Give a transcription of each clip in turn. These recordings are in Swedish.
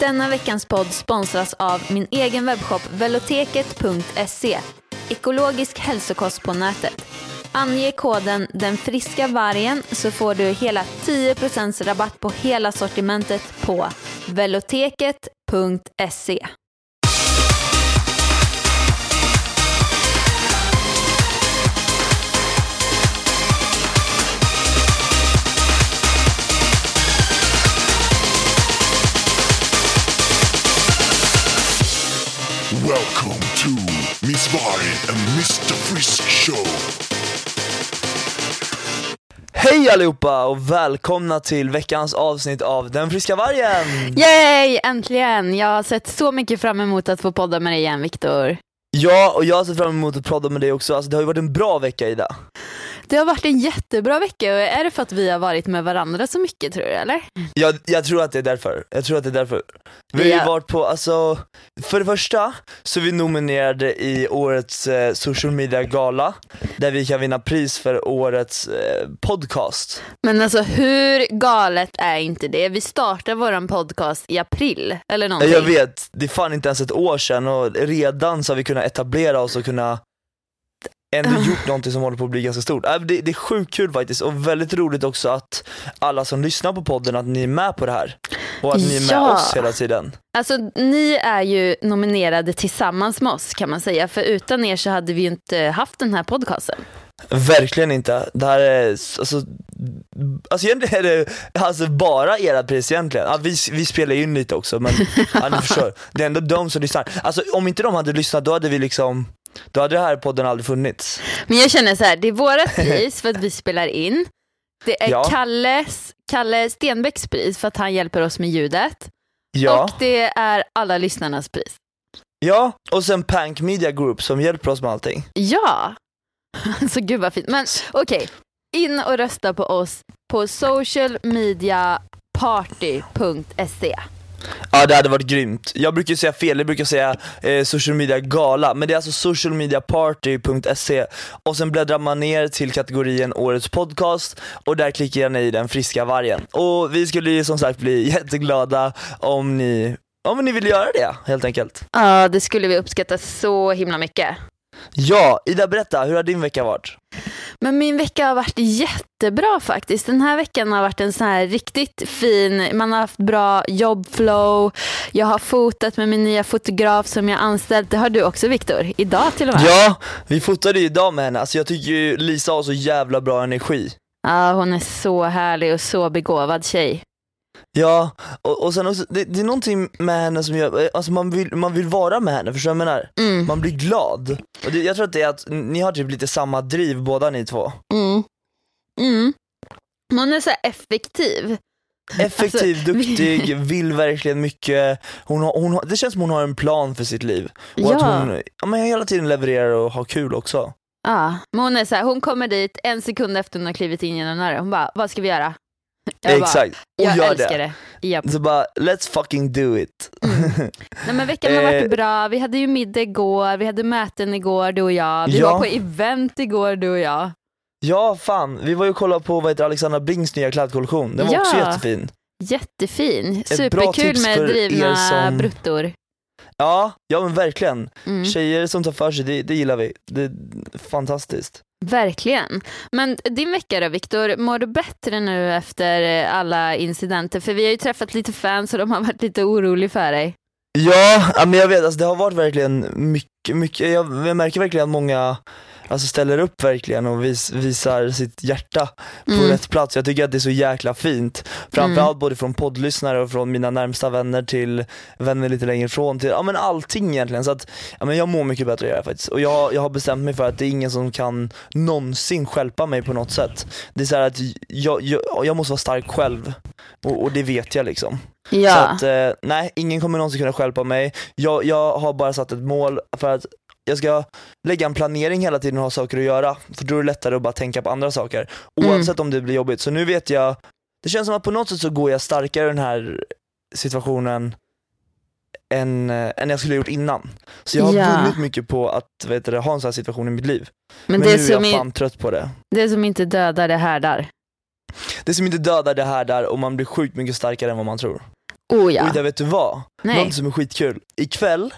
Denna veckans podd sponsras av min egen webbshop veloteket.se. Ekologisk hälsokost på nätet. Ange koden den friska vargen så får du hela 10% rabatt på hela sortimentet på veloteket.se. Welcome to Miss Varg and Mr Frisk Show. Hej allihopa och välkomna till veckans avsnitt av Den friska vargen! Yay! Äntligen! Jag har sett så mycket fram emot att få podda med dig igen Viktor. Ja, och jag ser fram emot att podda med dig också, alltså, det har ju varit en bra vecka Ida. Det har varit en jättebra vecka och är det för att vi har varit med varandra så mycket tror du eller? Jag, jag tror att det är därför, jag tror att det är därför. Vi har ju Ja. varit på, alltså, för det första så är vi nominerade i årets eh, social media gala, där vi kan vinna pris för årets eh, podcast. Men alltså hur galet är inte det? Vi startade våran podcast i april eller någonting. Jag vet, det är fan inte ens ett år sedan och redan så har vi kunnat etablera oss och kunna ändå gjort någonting som håller på att bli ganska stort. Äh, Det, det är sjukt kul faktiskt och väldigt roligt också att alla som lyssnar på podden, att ni är med på det här. Och att ni är med Ja. oss hela tiden. Alltså ni är ju nominerade tillsammans med oss kan man säga. För utan er så hade vi ju inte haft den här podcasten. Verkligen inte. Det här är, alltså, alltså egentligen är det alltså bara era pris egentligen. Ja, vi, vi spelar in lite också men ja, ni förstår. Det är ändå de som lyssnar. Alltså om inte de hade lyssnat då hade vi liksom, då hade den här podden aldrig funnits. Men jag känner så här, det är vårat pris för att vi spelar in. Det är Ja. Kalles, Kalle Stenbecks pris för att han hjälper oss med ljudet. Ja. Och det är alla lyssnarnas pris. Ja, och sen Pank Media Group som hjälper oss med allting. Ja, alltså gud vad fint. Men okej, in och rösta på oss på socialmediaparty.se. Ja det hade varit grymt. Jag brukar ju säga fel, jag brukar säga eh, social media gala, men det är alltså socialmediaparty.se och sen bläddrar man ner till kategorin årets podcast och där klickar ni i den friska vargen. Och vi skulle ju som sagt bli jätteglada om ni, om ni vill göra det helt enkelt. Ja, det skulle vi uppskatta så himla mycket. Ja, Ida berätta, hur har din vecka varit? Men min vecka har varit jättebra faktiskt. Den här veckan har varit en sån här riktigt fin, man har haft bra jobbflow, jag har fotat med min nya fotograf som jag anställt. Det har du också Viktor, idag till och med. Ja, vi fotade ju idag med henne, alltså jag tycker ju Lisa har så jävla bra energi. Ja, hon är så härlig och så begåvad tjej. Ja, och, och sen också, det, det är någonting med henne som gör, alltså man vill, man vill vara med henne, förstår du vad jag menar? Mm. Man blir glad. Och det, jag tror att det är att ni har typ lite samma driv båda ni två. Mm. Mm. Hon är så effektiv. Effektiv, Alltså, duktig, vill verkligen mycket. Hon har, hon har, det känns som hon har en plan för sitt liv. Och att Ja. hon ja, men hela tiden levererar och har kul också. Ja, men hon är så här, hon kommer dit en sekund efter hon har klivit in genom dörren. Hon bara, vad ska vi göra? Jag bara, Exakt, och jag älskar det. det. Japp. Så bara, let's fucking do it. Nej, men veckan har varit Eh. bra, vi hade ju middag igår, vi hade möten igår du och jag, vi Ja. var på event igår du och jag. ja fan, vi var ju och kollade på vad heter Alexandra Brings nya klädkollektion, den var Ja. också jättefin. Jättefin, superkul med drivna som- bruttor. Ja, ja men verkligen. Mm. Tjejer som tar för sig, det, det gillar vi. Det är fantastiskt. Verkligen. Men din vecka då Viktor, mår du bättre nu efter alla incidenter? För vi har ju träffat lite fans och de har varit lite oroliga för dig. Ja, ja, men jag vet, alltså, det har varit verkligen mycket, mycket jag, jag märker verkligen att många alltså, ställer upp verkligen och vis, visar sitt hjärta på Mm. rätt plats. Jag tycker att det är så jäkla fint. Framförallt både från poddlyssnare och från mina närmsta vänner till vänner lite längre ifrån till, ja men allting egentligen. Så att, ja men jag mår mycket bättre jag faktiskt. Och jag, jag har bestämt mig för att det är ingen som kan någonsin stjälpa mig på något sätt. Det är så här att jag, jag, jag måste vara stark själv. Och, och det vet jag liksom. Så Ja, att, eh, nej, ingen kommer någonsin kunna stjälpa mig. Jag, jag har bara satt ett mål för att jag ska lägga en planering hela tiden och ha saker att göra. För då är det lättare att bara tänka på andra saker. Mm. Oavsett om det blir jobbigt. Så nu vet jag, det känns som att på något sätt så går jag starkare i den här situationen än, eh, än jag skulle ha gjort innan. Så jag har Ja. vunnit mycket på att vet du, ha en sån här situation i mitt liv. men, Men, det, nu är jag i, fan trött på det. det som inte dödar det härdar. Det som inte dödar det här där och man blir sjukt mycket starkare än vad man tror. Oh ja. Och där vet du vad? Nej. Något som är skitkul. Ikväll,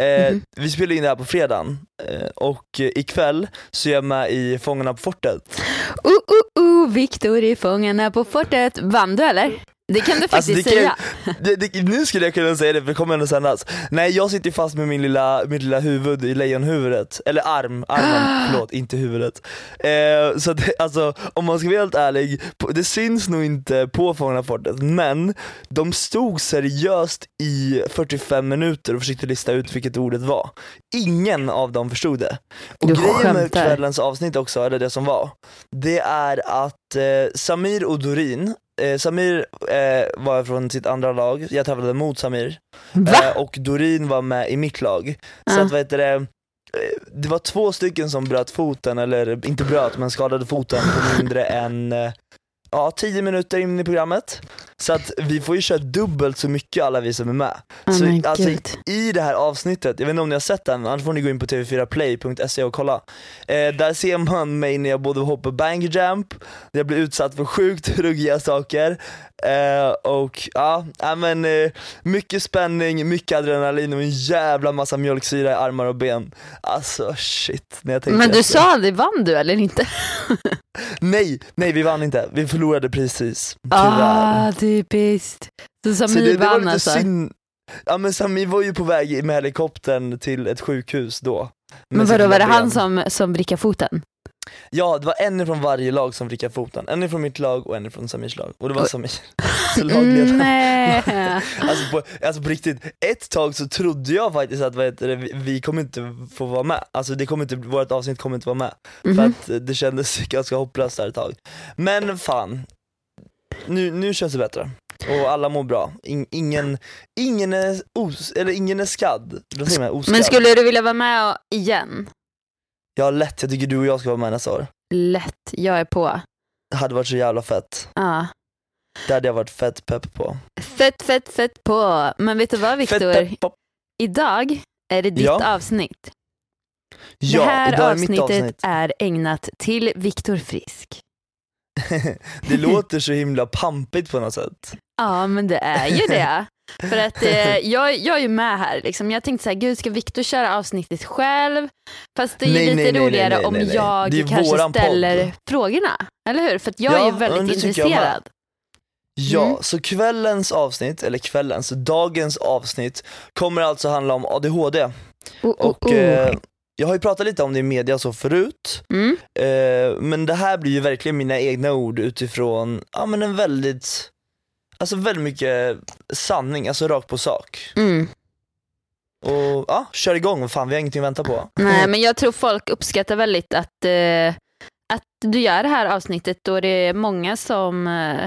eh, Mhm. vi spelar in det här på fredagen eh, och ikväll så är jag med i Fångarna på fortet. Uh, uh, uh, Viktor i Fångarna på fortet. Vann du eller? Det kan du faktiskt Alltså, det kan- säga. Det, det, nu skulle jag kunna säga det för det kommer ändå sändas. Nej jag sitter fast med min lilla, mitt lilla huvud i lejonhuvudet, eller arm, armen, förlåt, inte huvudet. Eh, så att, alltså, om man ska vara helt ärlig, det syns nog inte på fortet men de stod seriöst i 45 minuter och försökte lista ut vilket ordet var. Ingen av dem förstod det. Och Du grejen med skämtar. kvällens avsnitt också, eller det som var, det är att eh, Samir och Dorin Eh, Samir eh, var från sitt andra lag, jag tävlade mot Samir. Eh, och Dorin var med i mitt lag. Så Ja. att vad heter det, eh, det var två stycken som bröt foten, eller inte bröt men skadade foten på mindre än eh, ja, 10 minuter in i programmet. Så att vi får ju köra dubbelt så mycket alla vi som är med. Oh så alltså, i det här avsnittet, jag vet inte om ni har sett den, annars får ni gå in på tv4play.se och kolla. Eh, där ser man mig när jag både hoppar bangjump, där jag blir utsatt för sjukt ruggiga saker. Eh, och ja, ja, men eh, mycket spänning, mycket adrenalin och en jävla massa mjölksyra i armar och ben. Alltså shit. När jag tänker Men du efter. sa aldrig, vann du eller inte? Nej, nej vi vann inte. Vi förlorade precis. Tyvärr. Ah, typiskt. Så Så Samir det, det var vann lite alltså? synd. Ja men Samir var ju på väg med helikoptern till ett sjukhus då. Men vadå, var det han som, som vrickade foten? Ja det var en från varje lag som vrickade foten. En från mitt lag och en från Samirs lag. Och det var. Samir. Lagledaren. Nej. Alltså på, alltså på riktigt, ett tag så trodde jag faktiskt att vad heter det, vi, vi kommer inte få vara med. Alltså det kommer inte, vårt avsnitt kommer inte vara med. För Mhm. att eh, det kändes ganska hopplöst där ett tag. Men fan, nu, nu känns det bättre. Och alla mår bra. In, ingen, ingen, är os, eller ingen är skadd. Vad säger man? Oskadd. Men skulle du vilja vara med igen? Ja lätt, jag tycker du och jag ska vara med nästa år. Lätt, jag är på. Det hade varit så jävla fett. Ja. Det hade jag varit fett pepp på. Fett, fett, fett på. Men vet du vad Viktor? Idag är det ditt Ja. avsnitt. Ja, det här idag är avsnittet avsnitt. är ägnat till Viktor Frisk. det låter så himla pampigt på något sätt. Ja, men det är ju det. För att eh, jag, jag är ju med här. Liksom. Jag tänkte så här, gud ska Viktor köra avsnittet själv? Fast det är Nej, lite nej, roligare nej, om jag kanske ställer podd. frågorna. Eller hur? För att jag Ja, är väldigt intresserad. Ja, Mm. så kvällens avsnitt, eller kvällens, dagens avsnitt kommer alltså handla om ADHD. Oh, oh, Och oh. eh, jag har ju pratat lite om det i media så förut, Mm. eh, men det här blir ju verkligen mina egna ord utifrån, ja men en väldigt, alltså väldigt mycket sanning, alltså rakt på sak. Mm. Och ja, kör igång, fan vi har ingenting att vänta på. Nej, men jag tror folk uppskattar väldigt att, eh, att du gör det här avsnittet då det är många som eh,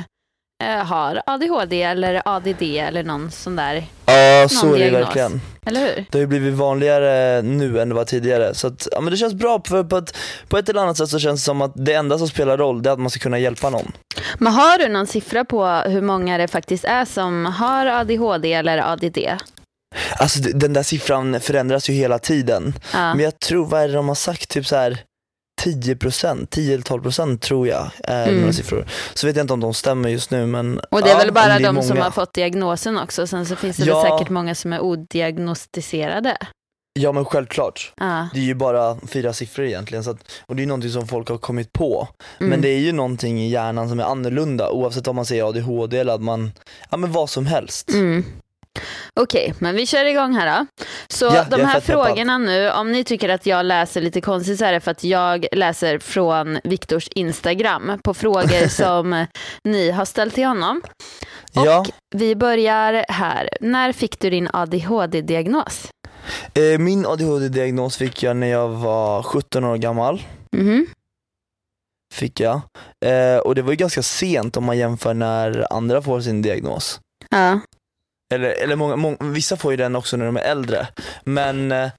eh, har ADHD eller ADD eller någon sån där, Ja, så är det verkligen. eller hur? Det har ju blivit vanligare nu än det var tidigare, så att, ja, men det känns bra för på ett, på ett eller annat sätt så känns det som att det enda som spelar roll det är att man ska kunna hjälpa någon. Men har du någon siffra på hur många det faktiskt är som har ADHD eller ADD? Alltså den där siffran förändras ju hela tiden, Ja. men jag tror, vad är det de har sagt, typ så här 10%, 10 eller 12% tror jag är Mm. några siffror. Så vet jag inte om de stämmer just nu men Och det är ja, väl bara är de som många. har fått diagnosen också. Sen så finns det Ja. väl säkert många som är odiagnostiserade. Ja men självklart, Ja. det är ju bara fyra siffror egentligen så att, och det är någonting som folk har kommit på. Mm. Men det är ju någonting i hjärnan som är annorlunda oavsett om man säger ADHD eller att man, ja men vad som helst. Mm. Okej, men vi kör igång här då. Så Ja, de här frågorna nu, om ni tycker att jag läser lite konstigt så är det för att jag läser från Viktors Instagram på frågor som ni har ställt till honom. Och Ja, vi börjar här. När fick du din ADHD-diagnos? Eh, min ADHD-diagnos fick jag när jag var 17 år gammal. Mhm. Fick jag. Eh, och det var ju ganska sent om man jämför när andra får sin diagnos. Ja. Eller, eller många, många, vissa får ju den också när de är äldre. Men eh,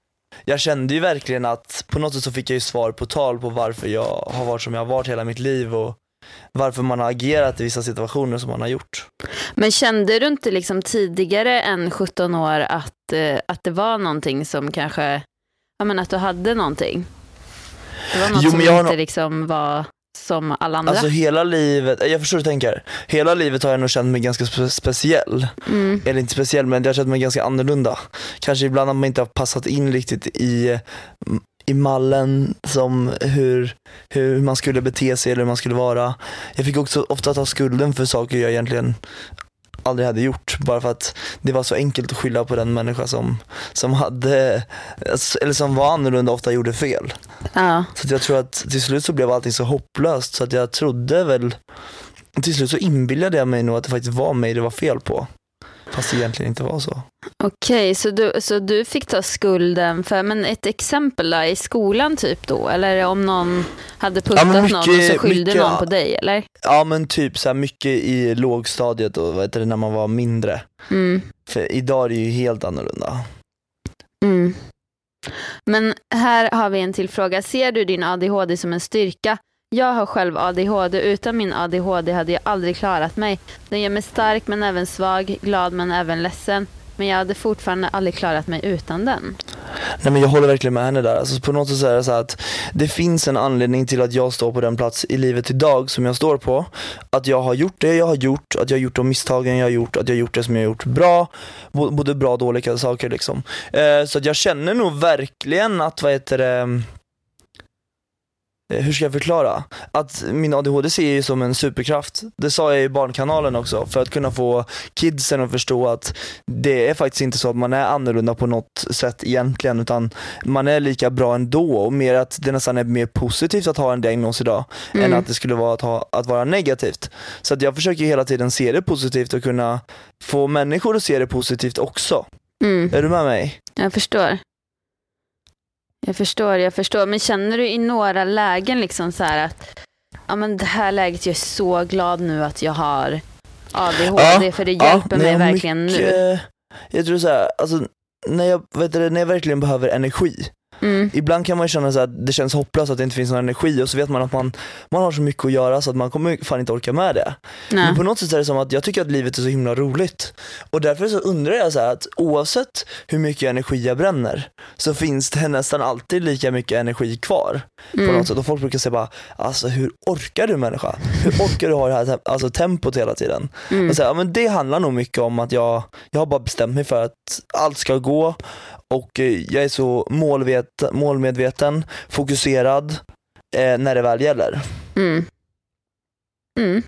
jag kände ju verkligen att på något sätt så fick jag ju svar på tal på varför jag har varit som jag har varit hela mitt liv och varför man har agerat i vissa situationer som man har gjort. Men kände du inte liksom tidigare än 17 år att, eh, att det var någonting som kanske, ja men att du hade någonting? Det var något Jo, som inte nog- liksom var som alla andra? Alltså hela livet, jag förstår hur du tänker. Hela livet har jag nog känt mig ganska spe- speciell. mm. Eller inte speciell men jag har känt mig ganska annorlunda. Kanske ibland har man inte har passat in riktigt i, i mallen som hur, hur man skulle bete sig eller hur man skulle vara. Jag fick också ofta ta skulden för saker jag egentligen aldrig hade gjort bara för att det var så enkelt att skylla på den människa som, som hade, eller som var annorlunda och ofta gjorde fel. Ja. Så jag tror att till slut så blev allting så hopplöst så att jag trodde väl, till slut så inbillade jag mig nog att det faktiskt var mig det var fel på. Fast det egentligen inte var så. Okej, så, du, så du fick ta skulden för, men ett exempel då, i skolan typ då? Eller om någon hade puttat men någon och mycket- så skyllde mycket, någon ja. på dig eller? Ja men typ så här mycket i lågstadiet och vad heter det, när man var mindre. Mm. För idag är det ju helt annorlunda. Mm. Men här har vi en till fråga. Ser du din ADHD som en styrka? Jag har själv ADHD. Utan min ADHD hade jag aldrig klarat mig. Den gör mig stark men även svag, glad men även ledsen. Men jag hade fortfarande aldrig klarat mig utan den. Nej men jag håller verkligen med henne där. Alltså på något sätt så är det så att det finns en anledning till att jag står på den plats i livet idag som jag står på. Att jag har gjort det jag har gjort, att jag har gjort de misstagen jag har gjort, att jag har gjort det som jag har gjort bra. Både bra och dåliga saker liksom. Eh, så att jag känner nog verkligen att, vad heter det, hur ska jag förklara? Att min ADHD ser jag ju som en superkraft. Det sa jag i Barnkanalen också, för att kunna få kidsen att förstå att det är faktiskt inte så att man är annorlunda på något sätt egentligen, utan man är lika bra ändå och mer att det nästan är mer positivt att ha en diagnos idag Mm. än att det skulle vara att, ha, att vara negativt. Så att jag försöker hela tiden se det positivt och kunna få människor att se det positivt också. Mm. Är du med mig? Jag förstår. Jag förstår, jag förstår. Men känner du i några lägen liksom så här att ja, men det här läget, jag är så glad nu att jag har ADHD för det hjälper när mig verkligen nu. mycket- Jag tror så här, alltså när jag, vet du, när jag verkligen behöver energi. Mm. Ibland kan man ju känna så att det känns hopplöst att det inte finns någon energi och så vet man att man, man har så mycket att göra så att man kommer fan inte orka med det. Nej. Men på något sätt är det som att jag tycker att livet är så himla roligt. Och därför så undrar jag så att oavsett hur mycket energi jag bränner så finns det nästan alltid lika mycket energi kvar. På Mm. något sätt. Och folk brukar säga bara, alltså hur orkar du människa? Hur orkar du ha det här alltså, tempot hela tiden? Mm. Och så här, ja, men det handlar nog mycket om att jag, jag har bara bestämt mig för att allt ska gå och eh, jag är så målvet, målmedveten, fokuserad eh, när det väl gäller. Mm. Mm.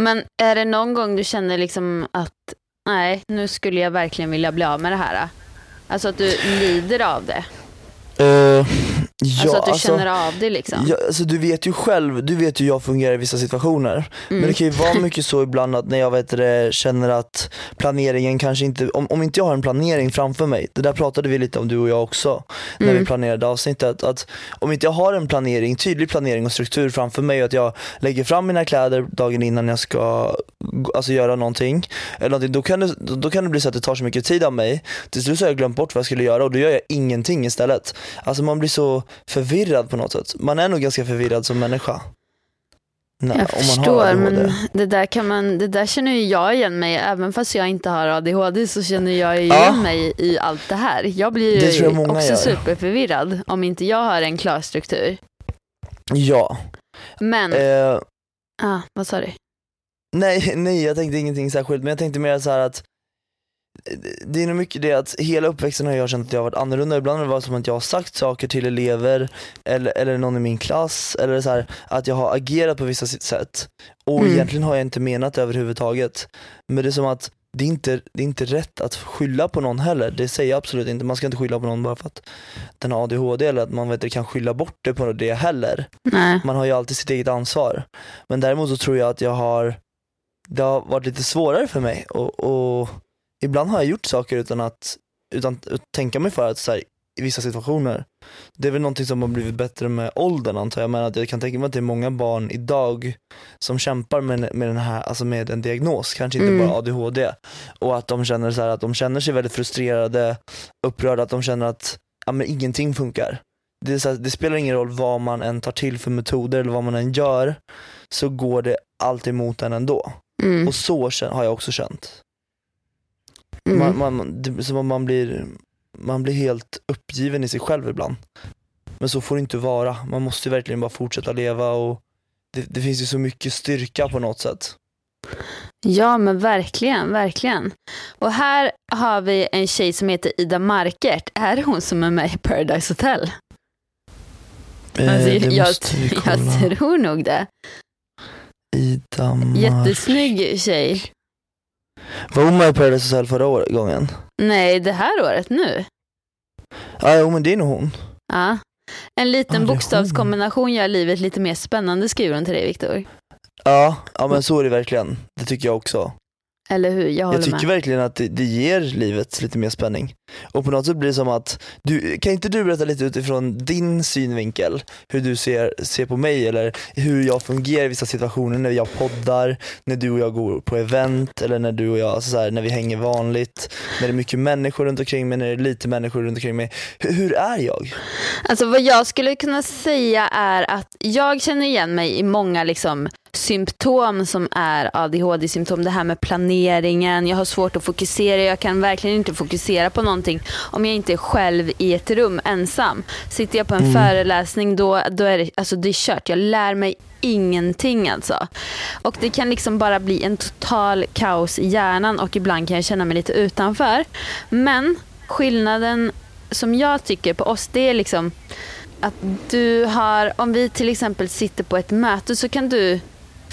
Men är det någon gång du känner liksom att nej, nu skulle jag verkligen vilja bli av med det här? Alltså att du lider av det? Eh, ja, alltså att du alltså- känner av det liksom? Ja, alltså du vet ju själv, du vet hur jag fungerar i vissa situationer. Men Mm. det kan ju vara mycket så ibland att när jag vet det, känner att planeringen kanske inte, om, om inte jag har en planering framför mig, det där pratade vi lite om du och jag också när Mm. vi planerade avsnittet, att om inte jag har en planering, tydlig planering och struktur framför mig och att jag lägger fram mina kläder dagen innan jag ska alltså, göra någonting, eller någonting då, kan det, då kan det bli så att det tar så mycket tid av mig, till slut så har jag glömt bort vad jag skulle göra och då gör jag ingenting istället. Alltså man blir så förvirrad på något sätt. Man är nog ganska förvirrad som människa. Nej, Jag om man har förstår, men det där, kan man, det där känner ju jag igen mig. Även fast jag inte har ADHD så känner jag igen mig i allt det här. Jag blir ju jag också gör. superförvirrad om inte jag har en klar struktur. Ja. Men, Eh, ah, vad sa du? nej, nej, jag tänkte ingenting särskilt, men jag tänkte mer så här att det är nog mycket det att hela uppväxten har jag känt att jag har varit annorlunda. Ibland har det varit som att jag har sagt saker till elever eller, eller någon i min klass eller så här, att jag har agerat på vissa sätt. Och Mm. egentligen har jag inte menat det överhuvudtaget. Men det är som att det är, inte, det är inte rätt att skylla på någon heller. Det säger jag absolut inte. Man ska inte skylla på någon bara för att den har ADHD eller att man vet, kan skylla bort det på det heller. Nej. Man har ju alltid sitt eget ansvar. Men däremot så tror jag att jag har, det har varit lite svårare för mig och ibland har jag gjort saker utan att, utan att tänka mig för att så här, i vissa situationer. Det är väl någonting som har blivit bättre med åldern antar jag, men att jag kan tänka mig att det är många barn idag som kämpar med, med den här, alltså med en diagnos, kanske inte Mm. bara ADHD. Och att de känner så här, att de känner sig väldigt frustrerade, upprörda, att de känner att ja, men ingenting funkar det, här, det spelar ingen roll vad man än tar till för metoder eller vad man än gör, så går det alltid emot en ändå. Mm. Och så har jag också känt. Mm. Man, man, det som om man blir, man blir helt uppgiven i sig själv ibland. Men så får det inte vara. Man måste verkligen bara fortsätta leva och det, det finns ju så mycket styrka på något sätt. Ja men verkligen, verkligen. Och här har vi en tjej som heter Ida Markert. Är det hon som är med i Paradise Hotel? Eh, Alltså, jag, kolla. jag tror nog det. Ida Mark. Jättesnygg tjej. Var hon med i Paradise Hotel förra året, gången? Nej, det här året nu. Ja, jo, men det är nog hon. Ja. En Ja, liten är bokstavskombination gör livet lite mer spännande skriver hon till dig Viktor. Ja, ja men så är det verkligen. Det tycker jag också. Eller hur? Jag håller Jag tycker med. verkligen att det, det ger livet lite mer spänning. Och på något sätt blir det som att, du, kan inte du berätta lite utifrån din synvinkel, hur du ser, ser på mig eller hur jag fungerar i vissa situationer när jag poddar, när du och jag går på event eller när du och jag, alltså så här, när vi hänger vanligt, när det är mycket människor runt omkring mig, när det är lite människor runt omkring mig. Hur, hur är jag? Alltså vad jag skulle kunna säga är att jag känner igen mig i många liksom symptom som är ADHD-symptom. Det här med planeringen, jag har svårt att fokusera, jag kan verkligen inte fokusera på någonting om jag inte är själv i ett rum ensam. Sitter jag på en Mm. föreläsning då, då är det, alltså det är kört. Jag lär mig ingenting alltså. Och det kan liksom bara bli en total kaos i hjärnan och ibland kan jag känna mig lite utanför. Men skillnaden som jag tycker på oss det är liksom att du har, om vi till exempel sitter på ett möte så kan du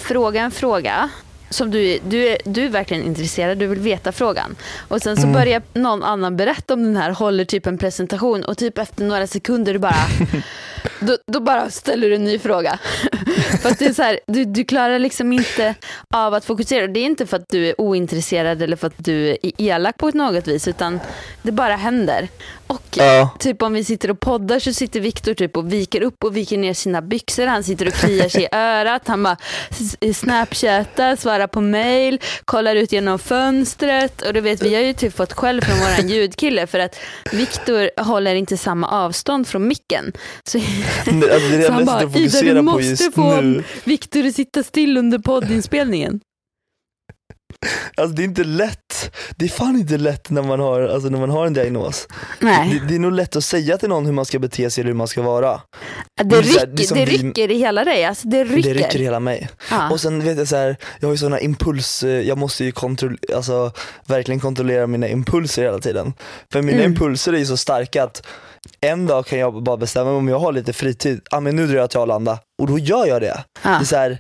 fråga en fråga som du, du, du är verkligen intresserad, du vill veta frågan. Och sen så Mm. börjar någon annan berätta om den här, håller typ en presentation och typ efter några sekunder du bara, då, då bara ställer du en ny fråga. för att det är så här, du, du klarar liksom inte av att fokusera. Det är inte för att du är ointresserad eller för att du är elak på något vis utan det bara händer. Och Ja. typ om vi sitter och poddar så sitter Viktor typ och viker upp och viker ner sina byxor. Han sitter och kliar sig i örat. Han bara snapchattar, svarar på mail, kollar ut genom fönstret. Och du vet, vi har ju typ fått skäll från våran ljudkille för att Viktor håller inte samma avstånd från micken. Så, Alltså, det är det så han bara, Ida du måste få. Viktor att sitta still under poddinspelningen. Alltså det är inte lätt. Det är fan inte lätt när man har, alltså, när man har en diagnos. Nej, Det, det är nog lätt att säga till någon hur man ska bete sig eller hur man ska vara. det, det här, rycker, det det vi- rycker i hela dig. Alltså det rycker. Det rycker i hela mig. Ja. Och sen vet jag så här, jag har ju sådana impuls, eh, jag måste ju kontrollera, alltså, verkligen kontrollera mina impulser hela tiden. För mina Mm. impulser är ju så starka att en dag kan jag bara bestämma mig om jag har lite fritid, ah, men nu drar jag till Arlanda och då gör jag det. Ja. Det, är så här,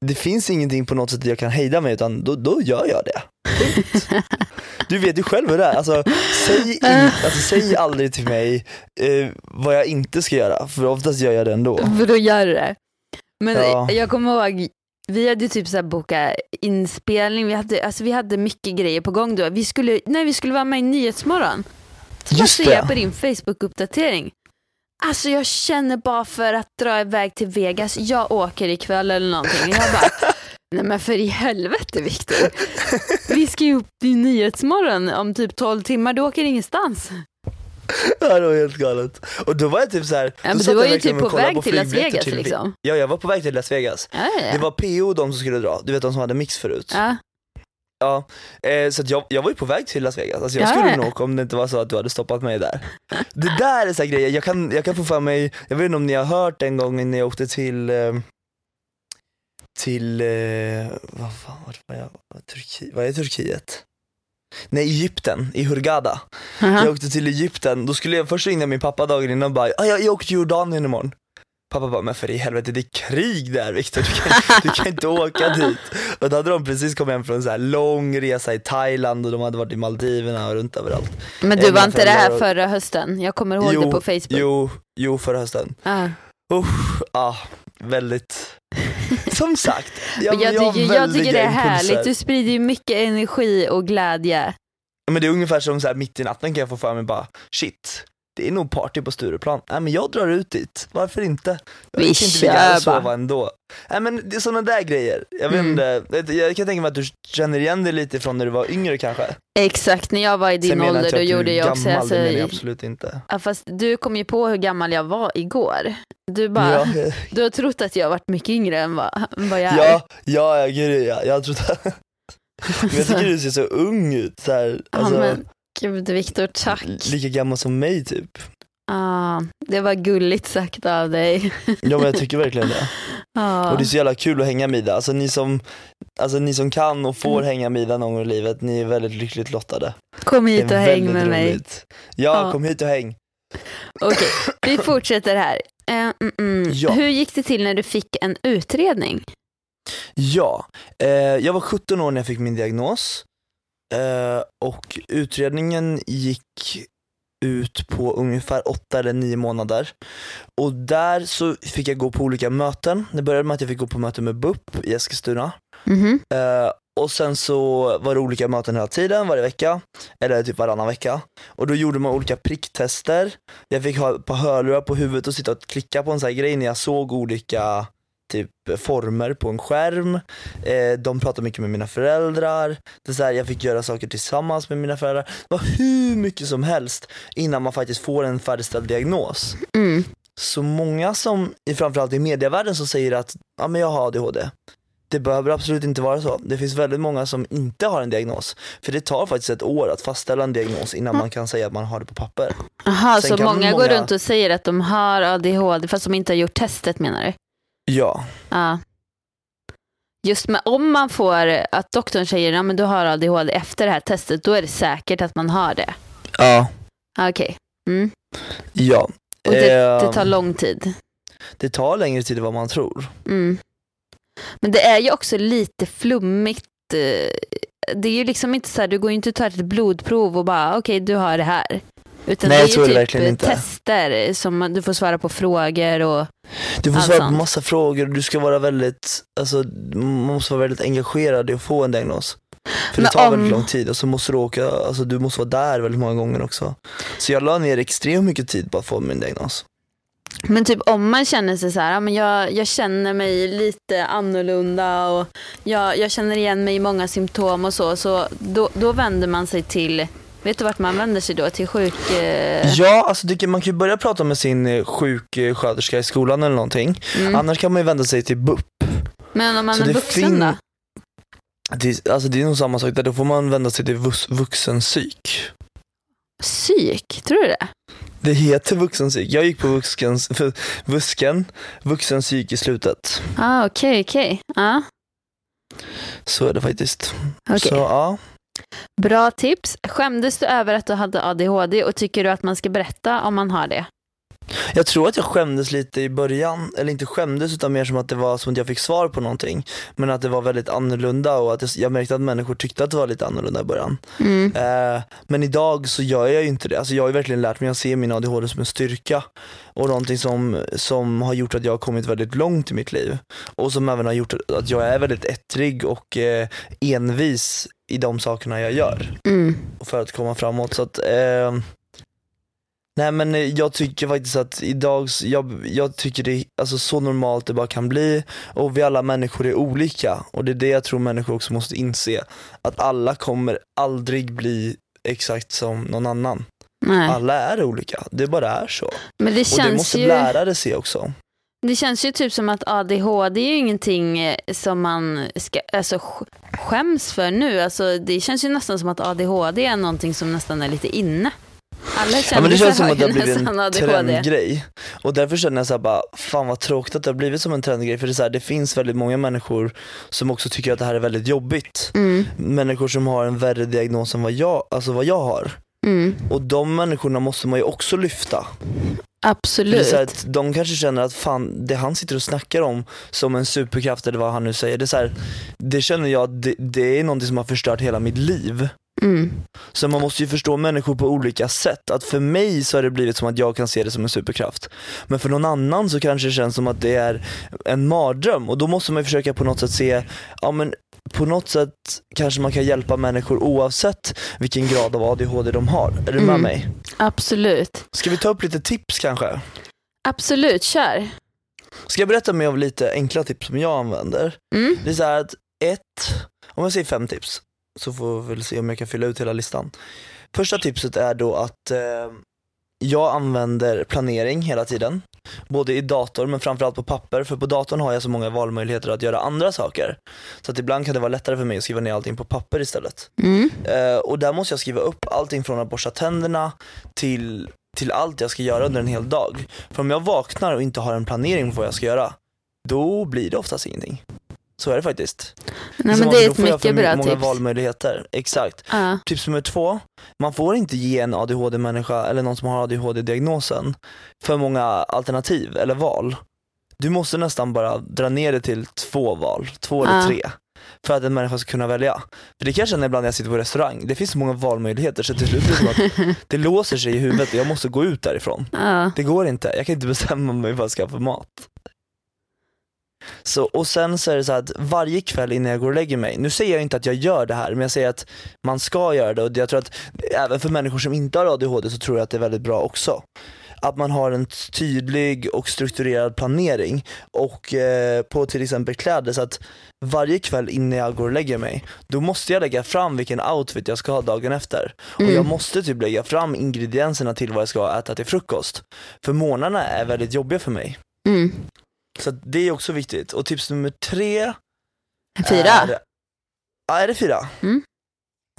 det finns ingenting på något sätt jag kan hejda mig utan då, då gör jag det. Du vet ju själv hur det är, alltså, säg, in, alltså, säg aldrig till mig eh, vad jag inte ska göra för oftast gör jag det ändå. För då gör du det. Men Ja. jag kommer ihåg, vi hade typ så här bokat inspelning, vi hade, alltså vi hade mycket grejer på gång då. Vi skulle, nej, vi skulle vara med i Nyhetsmorgon. Just ser jag på din Facebook-uppdatering. Alltså jag känner bara för att dra iväg till Vegas, jag åker ikväll eller någonting. Jag bara, nej men för i helvete Viktor. Vi ska ju upp till Nyhetsmorgon om typ 12 timmar, du åker ingenstans. Ja, det var helt galet. Och då var jag typ så här, Ja, men du var ju typ på väg till Las Vegas till- liksom. Ja, jag var på väg till Las Vegas. Ja, ja, Det var PO och de som skulle dra, du vet de som hade mix förut. Ja. Eh, så jag, jag var ju på väg till Las Vegas, alltså jag Ja, skulle ja. nog åka om det inte var så att du hade stoppat mig där. Det där är så grejer, jag kan, jag kan få för mig, jag vet inte om ni har hört en gång när jag åkte till eh, till, eh, vad fan vart var jag? Turkiet, vad är Turkiet? Nej Egypten, i Hurghada. Aha. Jag åkte till Egypten, då skulle jag först ringa min pappa dagen innan och bara ah, jag, jag åker till Jordanien imorgon. Pappa bara, men för i helvete det är krig där Viktor, du kan, du kan inte åka dit. Och då hade de precis kommit hem från en så här lång resa i Thailand och de hade varit i Maldiverna och runt överallt. Men du var inte det här föräldrar- förra hösten? Jag kommer ihåg det på Facebook. Jo, jo förra hösten. Ja. Usch, ah, väldigt, som sagt. Jag, jag, tycker, jag tycker det är impulser. härligt, du sprider ju mycket energi och glädje. Men det är ungefär som så här, mitt i natten kan jag få för mig bara, shit, det är nog party på Stureplan. Nej men jag drar ut dit, varför inte? Jag Vi kan inte ligga och sova ändå. Nej men det är sådana där grejer. Jag vet Mm. jag kan tänka mig att du känner igen det lite från när du var yngre kanske. Exakt, när jag var i din Sen ålder inte då gjorde jag också, gammal, alltså, det menar jag absolut inte. ja, fast du kom ju på hur gammal jag var igår. Du bara, Ja, du har trott att jag har varit mycket yngre än vad, vad jag är. ja, ja, gud ja, jag tror det. Men jag tycker du ser så ung ut, så här, alltså, ja, men, gud Viktor, tack. lika gammal som mig typ. Ah, det var gulligt sagt av dig. Ja men jag tycker verkligen det. Ah. Och det är så jävla kul att hänga med Ida. Alltså ni som, alltså, ni som kan och får Mm. hänga med Ida någon gång i livet, ni är väldigt lyckligt lottade. Kom hit och häng med mig. roligt. Ja, Ja. kom hit och häng. Okej, vi fortsätter här. Eh, mm, mm. Ja. Hur gick det till när du fick en utredning? Ja, eh, jag var 17 år när jag fick min diagnos eh, och utredningen gick ut på ungefär 8 eller 9 månader. Och där så fick jag gå på olika möten. Det började med att jag fick gå på möte med BUP i Eskilstuna. Mhm. Eh, och sen så var det olika möten hela tiden, varje vecka. Eller typ varannan vecka. Och då gjorde man olika pricktester. Jag fick ha ett par hörlurar på huvudet och sitta och klicka på en sån här grej när jag såg olika typ former på en skärm. Eh, de pratade mycket med mina föräldrar. Det är så här, jag fick göra saker tillsammans med mina föräldrar. Det var hur mycket som helst innan man faktiskt får en färdigställd diagnos. Mm. Så många som, framförallt i medievärlden, som säger att ja, men jag har ADHD. Det behöver absolut inte vara så. Det finns väldigt många som inte har en diagnos. För det tar faktiskt ett år att fastställa en diagnos innan man kan säga att man har det på papper. Aha, Sen så kan många, går många- runt och säger att de har ADHD fast de inte har gjort testet menar du? Ja, Ja. Just med om man får att doktorn säger att ja, du har ADHD efter det här testet, då är det säkert att man har det. ja, Okej. Mm. ja. Och det, det tar lång tid. det tar längre tid än vad man tror. Mm. Men det är ju också lite flummigt. eh, Det är ju liksom inte så här, du går ju inte och tar ett blodprov och bara okej du har det här. Utan Nej, det är ju typ tester som du får svara på frågor och Du får Allt svara på sånt. massa frågor, du ska vara väldigt, alltså man måste vara väldigt engagerad i att få en diagnos. För Men det tar om- väldigt lång tid och så måste du åka, alltså du måste vara där väldigt många gånger också. Så jag la ner extremt mycket tid på att få min diagnos. Men typ om man känner sig så här, ja, men jag, jag känner mig lite annorlunda och jag, jag känner igen mig i många symptom och så, så då, då vänder man sig till, vet du vart man vänder sig då? Till sjuk... Eh, Ja, alltså det man kan ju börja prata med sin eh, sjuksköterska i skolan eller någonting. mm. Annars kan man ju vända sig till BUP. Men om man så är vuxen då? Det, alltså det är nog samma sak där, då får man vända sig till vux, vuxenpsyk. Psyk, tror du det? Det heter vuxenpsyk. Jag gick på vuxens, för, Vusken, vuxenpsyk i slutet. Ah, Okej, okej. Ja, Så är det faktiskt. okej. Så ja. Bra tips. Skämdes du över att du hade ADHD och tycker du att man ska berätta om man har det? Jag tror att jag skämdes lite i början, eller inte skämdes utan mer som att det var som att jag fick svar på någonting. Men att det var väldigt annorlunda och att jag, jag märkte att människor tyckte att det var lite annorlunda i början. Mm. Eh, men idag så gör jag ju inte det. Alltså jag har ju verkligen lärt mig att se min ADHD som en styrka. Och någonting som, som har gjort att jag har kommit väldigt långt i mitt liv. Och som även har gjort att jag är väldigt ettrig och eh, envis i de sakerna jag gör. Mm. för att komma framåt. Så att, eh, nej men jag tycker faktiskt att idag, jag, jag tycker det är alltså, så normalt det bara kan bli och vi alla människor är olika och det är det jag tror människor också måste inse. Att alla kommer aldrig bli exakt som någon annan. Nej. Alla är olika, det bara är så. Men det Och det känns måste ju... lärare se också. Det känns ju typ som att ADHD är ju ingenting eh, som man ska, alltså, sk- skäms för nu. Alltså, det känns ju nästan som att ADHD är någonting som nästan är lite inne. Alla Ja men det känns som att det har blivit en trendgrej. Och därför känner jag så här bara, fan vad tråkigt att det har blivit som en trendgrej. För det, är så här, det finns väldigt många människor som också tycker att det här är väldigt jobbigt. Mm, Människor som har en värre diagnos än vad jag, alltså vad jag har. mm, Och de människorna måste man ju också lyfta. Absolut. det är så här att de kanske känner att fan, det han sitter och snackar om som en superkraft eller vad han nu säger. Det, är så här, det känner jag, att det, det är någonting som har förstört hela mitt liv. Mm, Så man måste ju förstå människor på olika sätt. Att för mig så har det blivit som att jag kan se det som en superkraft. Men för någon annan så kanske det känns som att det är en mardröm och då måste man ju försöka på något sätt se, ja men på något sätt kanske man kan hjälpa människor oavsett vilken grad av ADHD de har. Är du med Mm. mig? absolut. Ska vi ta upp lite tips kanske? Absolut, kör. Ska jag berätta mer om lite enkla tips som jag använder? Mm, Det är så här att ett, om jag säger fem tips så får vi väl se om jag kan fylla ut hela listan. Första tipset är då att eh, jag använder planering hela tiden. Både i dator men framförallt på papper för på datorn har jag så många valmöjligheter att göra andra saker. Så att ibland kan det vara lättare för mig att skriva ner allting på papper istället. mm, Eh, och där måste jag skriva upp allting från att borsta tänderna till till allt jag ska göra under en hel dag. För om jag vaknar och inte har en planering på vad jag ska göra, då blir det oftast ingenting. Så är det faktiskt. Nej, men det är ett får jag för mycket bra många tips. valmöjligheter. Exakt. Ja. Tips nummer två, man får inte ge en ADHD-människa eller någon som har ADHD-diagnosen för många alternativ eller val. Du måste nästan bara dra ner det till två val, två eller Ja. tre. För att en människa ska kunna välja. För det kan jag känna ibland när jag sitter på restaurang, det finns så många valmöjligheter så till slut blir det som att det låser sig i huvudet och jag måste gå ut därifrån. Ja. Det går inte, jag kan inte bestämma mig ska ha för mat. Så, och sen så är det så att varje kväll innan jag går och lägger mig, nu säger jag inte att jag gör det här, men jag säger att man ska göra det och jag tror att även för människor som inte har ADHD så tror jag att det är väldigt bra också. Att man har en tydlig och strukturerad planering och eh, på till exempel kläder så att varje kväll innan jag går och lägger mig, då måste jag lägga fram vilken outfit jag ska ha dagen efter. Och Mm. jag måste typ lägga fram ingredienserna till vad jag ska äta till frukost. För morgnarna är väldigt jobbiga för mig. Mm. Så det är också viktigt. Och tips nummer tre Fyra? är... Ja, är det fyra? Mm.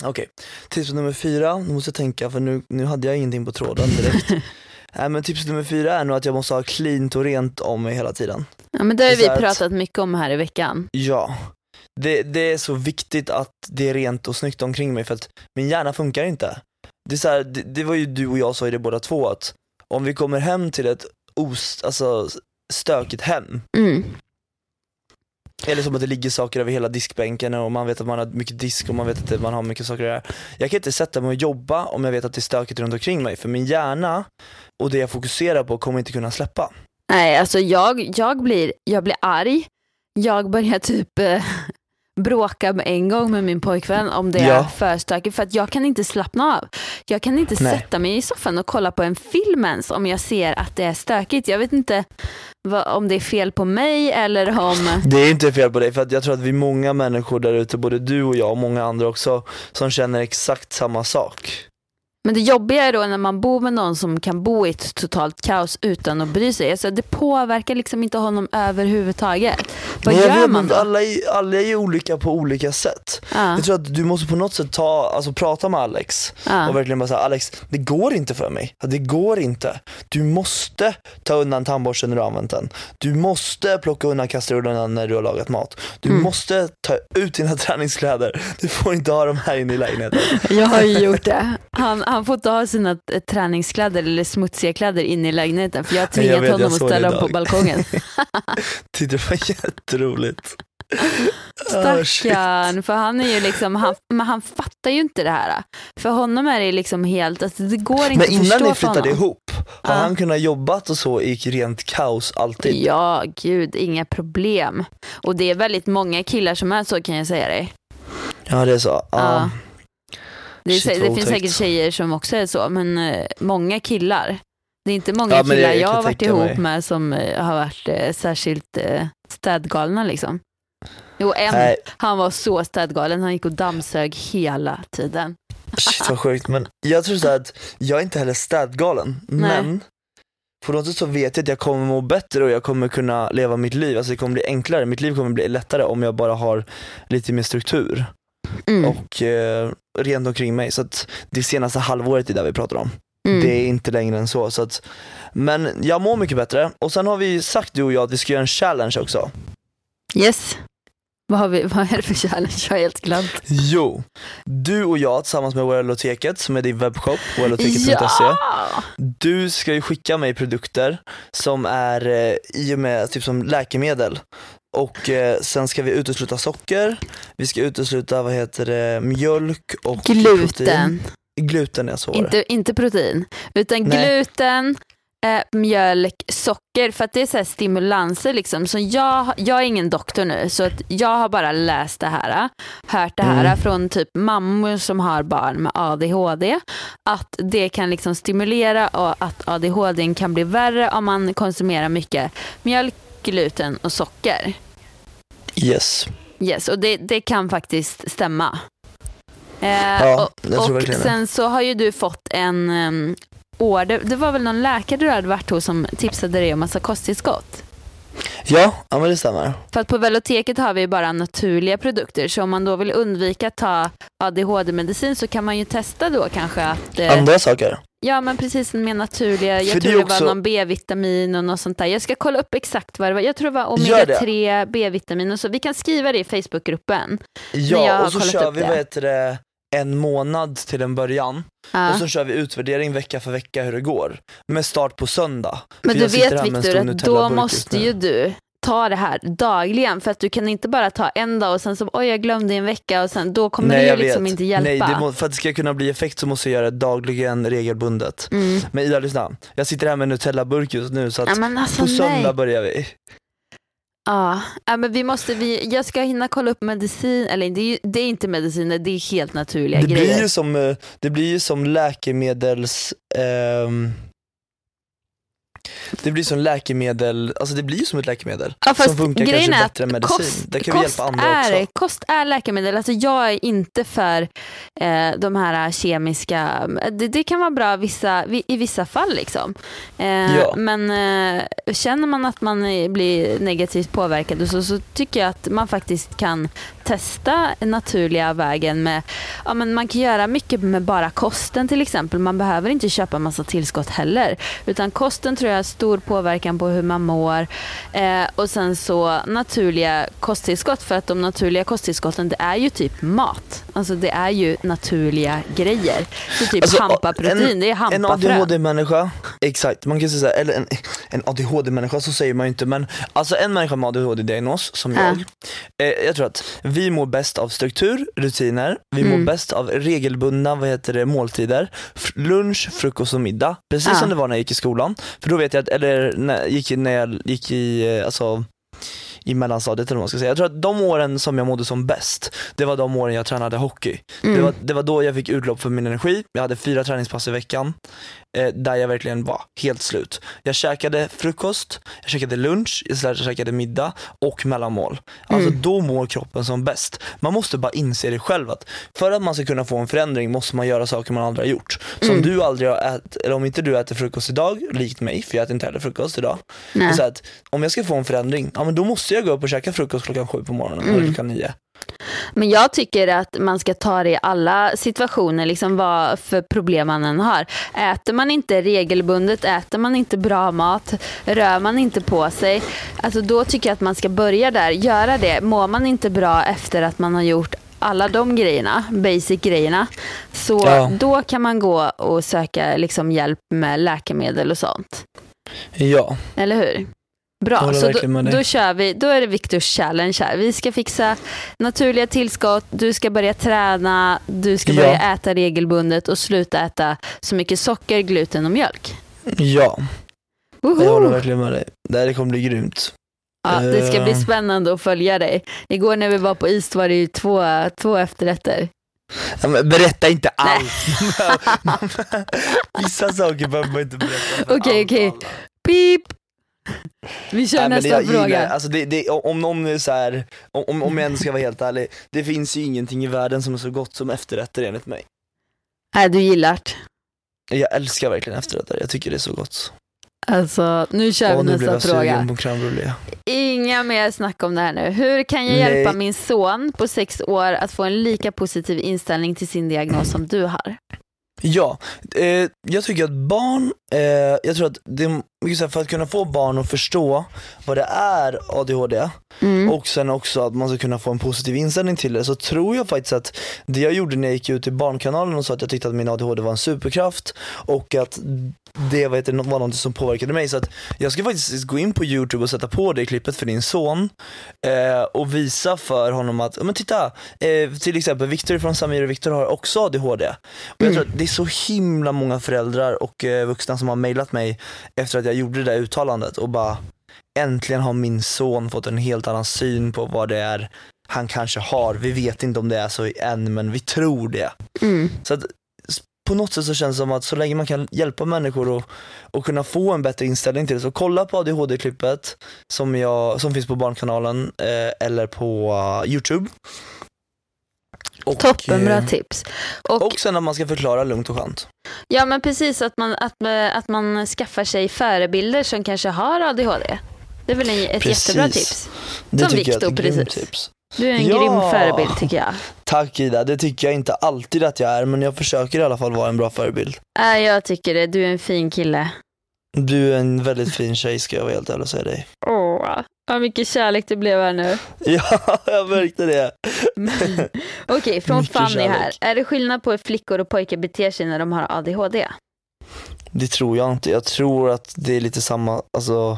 Okej. Tips nummer fyra, nu måste jag tänka för nu, nu hade jag ingenting på tråden direkt. Nej men tips nummer fyra är nog att jag måste ha cleant och rent om mig hela tiden. Ja, men det har Det vi här att- pratat mycket om här i veckan. Ja. Det, det är så viktigt att det är rent och snyggt omkring mig för att min hjärna funkar inte. Det, är så här, det, det var ju du och jag sa i det båda två att om vi kommer hem till ett os, alltså, stökigt hem Mm. Eller som att det ligger saker över hela diskbänken och man vet att man har mycket disk och man vet att man har mycket saker där. Jag kan inte sätta mig och jobba om jag vet att det är stökigt runt omkring mig för min hjärna och det jag fokuserar på kommer inte kunna släppa. Nej, alltså jag, jag, blir, jag blir arg. Jag börjar typ eh, bråka med en gång med min pojkvän om det är Ja. för stökigt för att jag kan inte slappna av. Jag kan inte Nej. sätta mig i soffan och kolla på en film ens om jag ser att det är stökigt. Jag vet inte vad, om det är fel på mig eller om... Det är inte fel på dig för att jag tror att vi är många människor där ute, både du och jag och många andra också, som känner exakt samma sak. Men det jobbiga är då när man bor med någon som kan bo i ett totalt kaos utan att bry sig. Alltså det påverkar liksom inte honom överhuvudtaget. Vad jag gör man då? Alla är, alla är olika på olika sätt. Ja, Jag tror att du måste på något sätt ta, alltså prata med Alex ja. och verkligen bara säga Alex, det går inte för mig. Det går inte. Du måste ta undan tandborsten när du har använt den. Du måste plocka undan kastrullerna när du har lagat mat. Du Mm. måste ta ut dina träningskläder. Du får inte ha dem här inne i lägenheten. Jag har ju gjort det. Han, han får inte ha sina eh, träningskläder eller smutsiga kläder inne i lägenheten för jag har Nej, jag tvingat vet, honom att ställa dem på balkongen. Tyckte det var jätteroligt. Stackarn, för han är ju liksom, han, men han fattar ju inte det här. För honom är det liksom helt, alltså det går inte Men att innan förstå ni för flyttade honom. ihop, har Ja. han kunnat jobbat och så i rent kaos alltid? Ja, gud, inga problem. Och det är väldigt många killar som är så kan jag säga dig. Ja det är så. Ja. Ja. Det, är, det finns säkert tjejer som också är så, men eh, många killar. Det är inte många Ja, killar jag har varit ihop mig. med som eh, har varit eh, särskilt städgalna liksom. Jo, en, Nej, han var så städgalen, han gick och dammsög hela tiden. shit vad sjukt. Men jag tror så att jag är inte heller städgalen, Nej. men på något sätt så vet jag att jag kommer må bättre och jag kommer kunna leva mitt liv. Alltså det kommer bli enklare, mitt liv kommer bli lättare om jag bara har lite mer struktur Mm. och eh, rent omkring mig. Så att det senaste halvåret är det vi pratar om. Mm. Det är inte längre än så. så att, men jag mår mycket bättre och sen har vi sagt du och jag att vi ska göra en challenge också. Yes. Vad, har vi, vad är det för challenge? Jag har helt glömt. Jo, du och jag tillsammans med Welloteket som är din webbshop, welloteket.se. Ja! Du ska ju skicka mig produkter som är eh, i och med typ som läkemedel. Och eh, sen ska vi utesluta socker, vi ska utesluta vad heter det, mjölk och protein. Gluten. Gluten är så. Inte, inte protein, utan Nej. gluten, eh, mjölk, socker för att det är så här stimulanser liksom. Så jag, jag är ingen doktor nu så att jag har bara läst det här, hört det här Mm. från typ mammor som har barn med ADHD. Att det kan liksom stimulera och att ADHD kan bli värre om man konsumerar mycket mjölk, gluten och socker. Yes. Yes, och det, det kan faktiskt stämma. Eh, Ja, och, jag tror och verkligen det. sen så har ju du fått en um, order, det var väl någon läkare du hade varit hos som tipsade dig om massa kosttillskott? Ja, ja men det stämmer. För att på Veloteket har vi bara naturliga produkter så om man då vill undvika att ta ADHD-medicin så kan man ju testa då kanske att eh, Andra saker. Ja men precis, mer naturliga. Jag För tror det, också- var någon B-vitamin och något sånt där. Jag ska kolla upp exakt vad det var. Jag tror det var Gör det. omega-3, B-vitamin och så. Vi kan skriva det i Facebookgruppen. Ja, och så kör vi det. vad heter det, en månad till en början Ja. och så kör vi utvärdering vecka för vecka hur det går. Med start på söndag. Men För du vet Viktor att då måste ju du ta det här dagligen för att du kan inte bara ta en dag och sen så oj jag glömde i en vecka och sen då kommer det ju liksom vet. inte hjälpa. Nej, det må, för att det ska kunna bli effekt så måste jag göra det dagligen regelbundet. mm. Men Ida lyssna, jag sitter här med Nutella-burk just nu så att ja, alltså, på söndag nej. börjar vi. Ja, ja, men vi måste, vi, jag ska hinna kolla upp medicin, eller det är, det är inte mediciner, det är helt naturliga Det blir, grejer. ju som, eh, det blir ju som läkemedels... ehm, det blir som läkemedel, alltså det blir som ett läkemedel. Ja, som funkar kanske är bättre än medicin. Kost, det kan kost, hjälpa andra är, också. kost är läkemedel. Alltså jag är inte för eh, de här kemiska, det, det kan vara bra vissa, vi- i vissa fall. Liksom. Eh, Ja. Men eh, känner man att man blir negativt påverkad så, så tycker jag att man faktiskt kan testa naturliga vägen med, ja, men man kan göra mycket med bara kosten till exempel. Man behöver inte köpa massa tillskott heller. Utan kosten tror jag har stor påverkan på hur man mår. Eh, och sen så naturliga kosttillskott för att de naturliga kosttillskotten det är ju typ mat. Alltså det är ju naturliga grejer. Så typ Alltså, hampaprotein, det är En hampafrö. ADHD-människa, exakt, man kan säga såhär, eller en, en ADHD-människa så säger man ju inte men alltså en människa med ADHD-diagnos som Ja. jag, eh, jag tror att vi mår bäst av struktur, rutiner, vi Mm. mår bäst av regelbundna vad heter det, måltider, lunch, frukost och middag. Precis Ja. som det var när jag gick i skolan. För då vet jag att, eller när, gick, i- när jag gick i, eh, alltså i mellanstadiet eller vad man ska säga. Jag tror att de åren som jag mådde som bäst, det var de åren jag tränade hockey. Det, Mm. var, det var då jag fick utlopp för min energi, jag hade fyra träningspass i veckan eh, där jag verkligen var helt slut. Jag käkade frukost, jag käkade lunch, jag käkade middag och mellanmål. Alltså Mm. då mår kroppen som bäst. Man måste bara inse det själv att för att man ska kunna få en förändring måste man göra saker man aldrig har gjort. Så Mm. du aldrig har ätit, eller om inte du äter frukost idag, likt mig, för jag äter inte heller frukost idag. Så att om jag ska få en förändring, ja men då måste jag gå upp och käka frukost klockan sju på morgonen Mm. eller klockan nio. Men jag tycker att man ska ta det i alla situationer, liksom vad för problem man än har. Äter man inte regelbundet, äter man inte bra mat, rör man inte på sig, alltså då tycker jag att man ska börja där, göra det. Mår man inte bra efter att man har gjort alla de grejerna, basic grejerna, så Ja. då kan man gå och söka liksom hjälp med läkemedel och sånt. Ja. Eller hur? Bra, så då, då kör vi. Då är det Viktors challenge här. Vi ska fixa naturliga tillskott, du ska börja träna, du ska Ja. börja äta regelbundet och sluta äta så mycket socker, gluten och mjölk. Ja, Woho! jag håller verkligen med dig. Det här kommer bli grymt. Ja, det ska bli Eh. spännande att följa dig. Igår när vi var på East var det ju två, två efterrätter. Ja, berätta inte allt. Vissa saker behöver man inte berätta Okej, okej. och alla. Pip! Vi kör Nej, nästa jag fråga. Gillar, alltså det, det, om någon så här, om, om- jag ändå ska vara helt ärlig, det finns ju ingenting i världen som är så gott som efterrätter enligt mig. Nej, du gillar det. Jag älskar verkligen efterrätter, jag tycker det är så gott. Alltså, nu kör Åh, vi nu nästa fråga. Inga mer snack om det här nu. Hur kan jag Nej. hjälpa min son på sex år att få en lika positiv inställning till sin diagnos som du har? Ja, eh, jag tycker att barn, eh, jag tror att det för att kunna få barn att förstå vad det är ADHD Mm. och sen också att man ska kunna få en positiv inställning till det så tror jag faktiskt att det jag gjorde när jag gick ut i Barnkanalen och sa att jag tyckte att min ADHD var en superkraft och att det vad heter, var något som påverkade mig. Så att jag ska faktiskt gå in på youtube och sätta på det klippet för din son eh, och visa för honom att, men titta, eh, till exempel Viktor från Samir och Viktor har också ADHD och jag tror att det är så himla många föräldrar och eh, vuxna som har mejlat mig efter att jag gjorde det där uttalandet och bara äntligen har min son fått en helt annan syn på vad det är han kanske har. Vi vet inte om det är så än men vi tror det. Mm. Så att på något sätt så känns det som att så länge man kan hjälpa människor och, och kunna få en bättre inställning till det. Så kolla på ADHD-klippet som, jag, som finns på Barnkanalen eh, eller på uh, Youtube. Och, Toppenbra eh, tips. Och, Och sen att man ska förklara lugnt och skönt. ja men precis att man, att, eh, att man skaffar sig förebilder som kanske har ADHD. Det är väl en, ett Precis. jättebra tips. Det Som Viktor precis. tips. Du är en Ja. grym förebild tycker jag. Tack Ida, det tycker jag inte alltid att jag är men jag försöker i alla fall vara en bra förebild. Äh, jag tycker det, du är en fin kille. Du är en väldigt fin tjej ska jag vara helt ärlig och säga dig. Åh, vad mycket kärlek det blev här nu. Ja, jag märkte det. Okej, från Mycket Fanny här. kärlek. Är det skillnad på hur flickor och pojkar beter sig när de har ADHD? Det tror jag inte. Jag tror att det är lite samma, alltså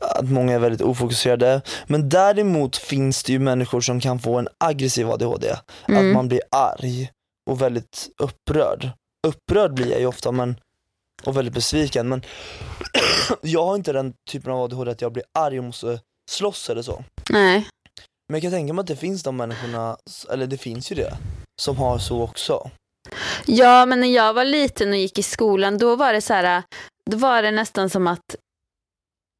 att många är väldigt ofokuserade. Men däremot finns det ju människor som kan få en aggressiv ADHD. Mm. Att man blir arg och väldigt upprörd. Upprörd blir jag ju ofta men, och väldigt besviken men jag har inte den typen av ADHD att jag blir arg och måste slåss eller så. Nej. Men jag kan tänka mig att det finns de människorna, eller det finns ju det, som har så också. Ja, men när jag var liten och gick i skolan, då var det så här, då var det nästan som att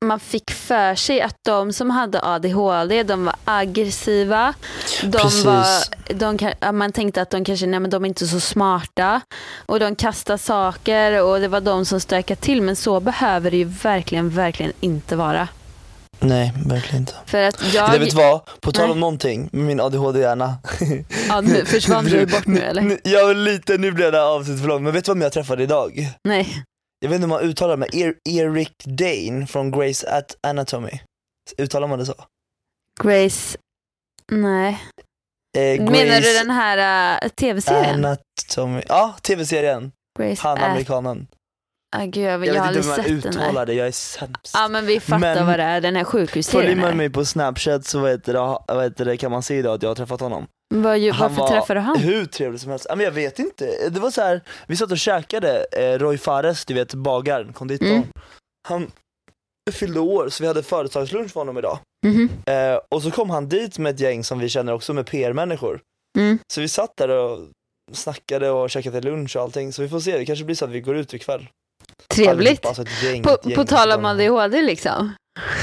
man fick för sig att de som hade ADHD, de var aggressiva. De Precis. var, de, man tänkte att de kanske, nej men de är inte så smarta. Och de kastar saker och det var de som stökade till. Men så behöver det ju verkligen, verkligen inte vara. Nej, verkligen inte. För att jag... Eller vet vad? På tal Nej. om någonting med min ADHD-hjärna. Ja, nu försvann du bort nu eller? Ja lite, nu blev det här avsnittet för långt. Men vet du vem jag träffade idag? Nej. Jag vet inte hur man uttalar det, men Er- Eric Dane från Grey's At Anatomy. Uttalar man det så? Grace... Nej. Eh, Menar Grey's du den här uh, tv-serien? Anatomy. Ja, tv-serien. Grace Han amerikanen. Ah, gud, jag, Jag, jag, vet inte hur man uttalar det, jag är sämst. Ja men vi fattar Men- vad det är, den här Följer sjukhusserien. man är. mig på snapchat så vad heter det, vad heter det, kan man se idag att jag har träffat honom. Vad, ju- varför var träffade du han? hur trevlig som helst. Ja, men jag vet inte, det var så här, vi satt och käkade, eh, Roy Fares, du vet bagaren, konditorn. Mm. Han fyllde år så vi hade företagslunch för honom idag. Mhm. Eh, och så kom han dit med ett gäng som vi känner också med PR-människor. Mm. Så vi satt där och snackade och käkade lunch och allting. Så vi får se, det kanske blir så att vi går ut ikväll. Trevligt. Alltså gäng, På, gäng på tal om ADHD liksom.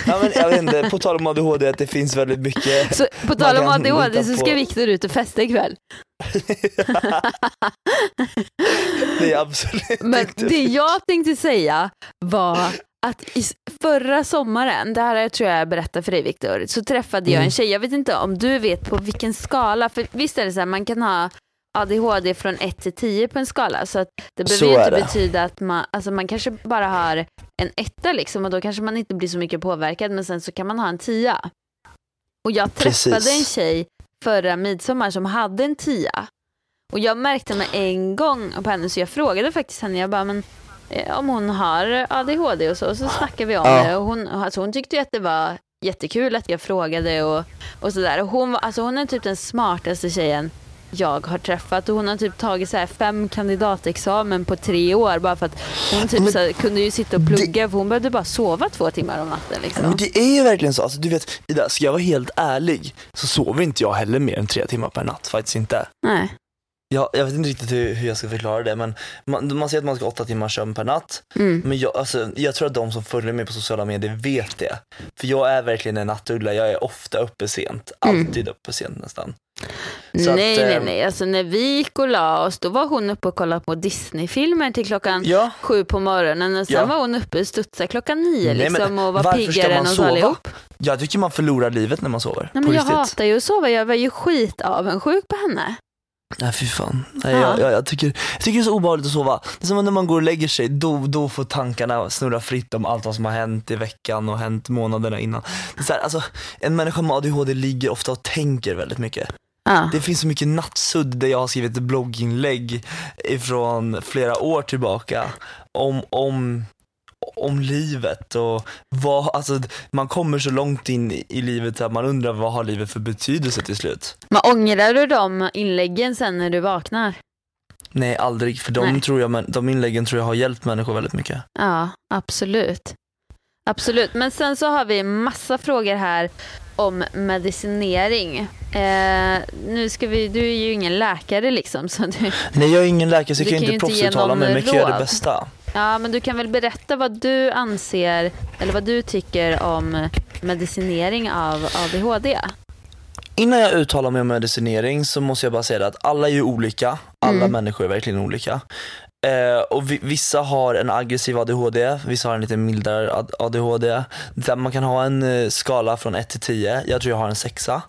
Ja, men jag vet inte, på tal om ADHD, att det finns väldigt mycket. Så, på tal om ADHD så på- ska Viktor ut och festa ikväll. det är absolut Men inte. det jag tänkte säga var att förra sommaren, det här tror jag jag berättade för dig Viktor, så träffade jag Mm. en tjej, jag vet inte om du vet på vilken skala, för visst är det så här, man kan ha ADHD från 1 till 10 på en skala, så att det behöver ju inte det. betyda att man, alltså man kanske bara har en etta liksom och då kanske man inte blir så mycket påverkad, men sen så kan man ha en tia. Och jag träffade Precis. en tjej förra midsommar som hade en tia. Och jag märkte med en gång på henne, så jag frågade faktiskt henne, jag bara, men eh, om hon har ADHD och så, och så snackade vi om Ja. det. Och hon, alltså hon tyckte ju att det var jättekul att jag frågade och, och sådär. Och hon, var- alltså hon är typ den smartaste tjejen jag har träffat och hon har typ tagit så här fem kandidatexamen på tre år bara för att hon typ Men så här, kunde ju sitta och plugga för hon behövde bara sova två timmar om natten liksom. Men det är ju verkligen så, alltså, du vet, Ida, ska jag vara helt ärlig så sover inte jag heller mer än tre timmar per natt, faktiskt inte. Nej. Jag, jag vet inte riktigt hur, hur jag ska förklara det men man, man säger att man ska ha åtta timmar sömn per natt. Mm. Men jag, alltså, jag tror att de som följer mig på sociala medier vet det. För jag är verkligen en nattuggla, jag är ofta uppe sent. Mm. Alltid uppe sent nästan. Så Nej, att, nej, ehm, nej. Alltså när vi gick och la oss, då var hon uppe och kollade på Disney-filmer till klockan Ja, sju på morgonen och sen Ja. var hon uppe och studsade klockan nio Nej, liksom och var piggare än oss allihop. jag tycker man förlorar livet när man sover. Nej, men jag riktigt. hatar ju att sova, jag var ju skit avundsjuk på henne. Nej fy fan. Nej, Ja. jag, jag, jag, tycker, jag tycker det är så obehagligt att sova. Det är som när man går och lägger sig, då, då får tankarna snurra fritt om allt vad som har hänt i veckan och hänt månaderna innan. Det är så här, alltså, en människa med ADHD ligger ofta och tänker väldigt mycket. Ja. Det finns så mycket nattsudd där jag har skrivit blogginlägg ifrån flera år tillbaka om, om, om livet och vad, alltså man kommer så långt in i, livet att man undrar vad har livet för betydelse till slut. Men ångrar du de inläggen sen när du vaknar? Nej aldrig, för de, Nej. tror jag, de inläggen tror jag har hjälpt människor väldigt mycket. Ja, absolut. Absolut, men sen så har vi massa frågor här om medicinering. Eh, nu ska vi, du är ju ingen läkare liksom, så du, Nej jag är ingen läkare så jag kan kan inte proffsuttala mig men jag kan göra det bästa. Ja men du kan väl berätta vad du anser, eller vad du tycker om medicinering av ADHD? Innan jag uttalar mig om medicinering så måste jag bara säga att alla är ju olika. Alla Mm. människor är verkligen olika. Eh, och vi, vissa har en aggressiv ADHD, vissa har en lite mildare ad- ADHD. Där man kan ha en eh, skala från 1 till 10. Jag tror jag har en sexa.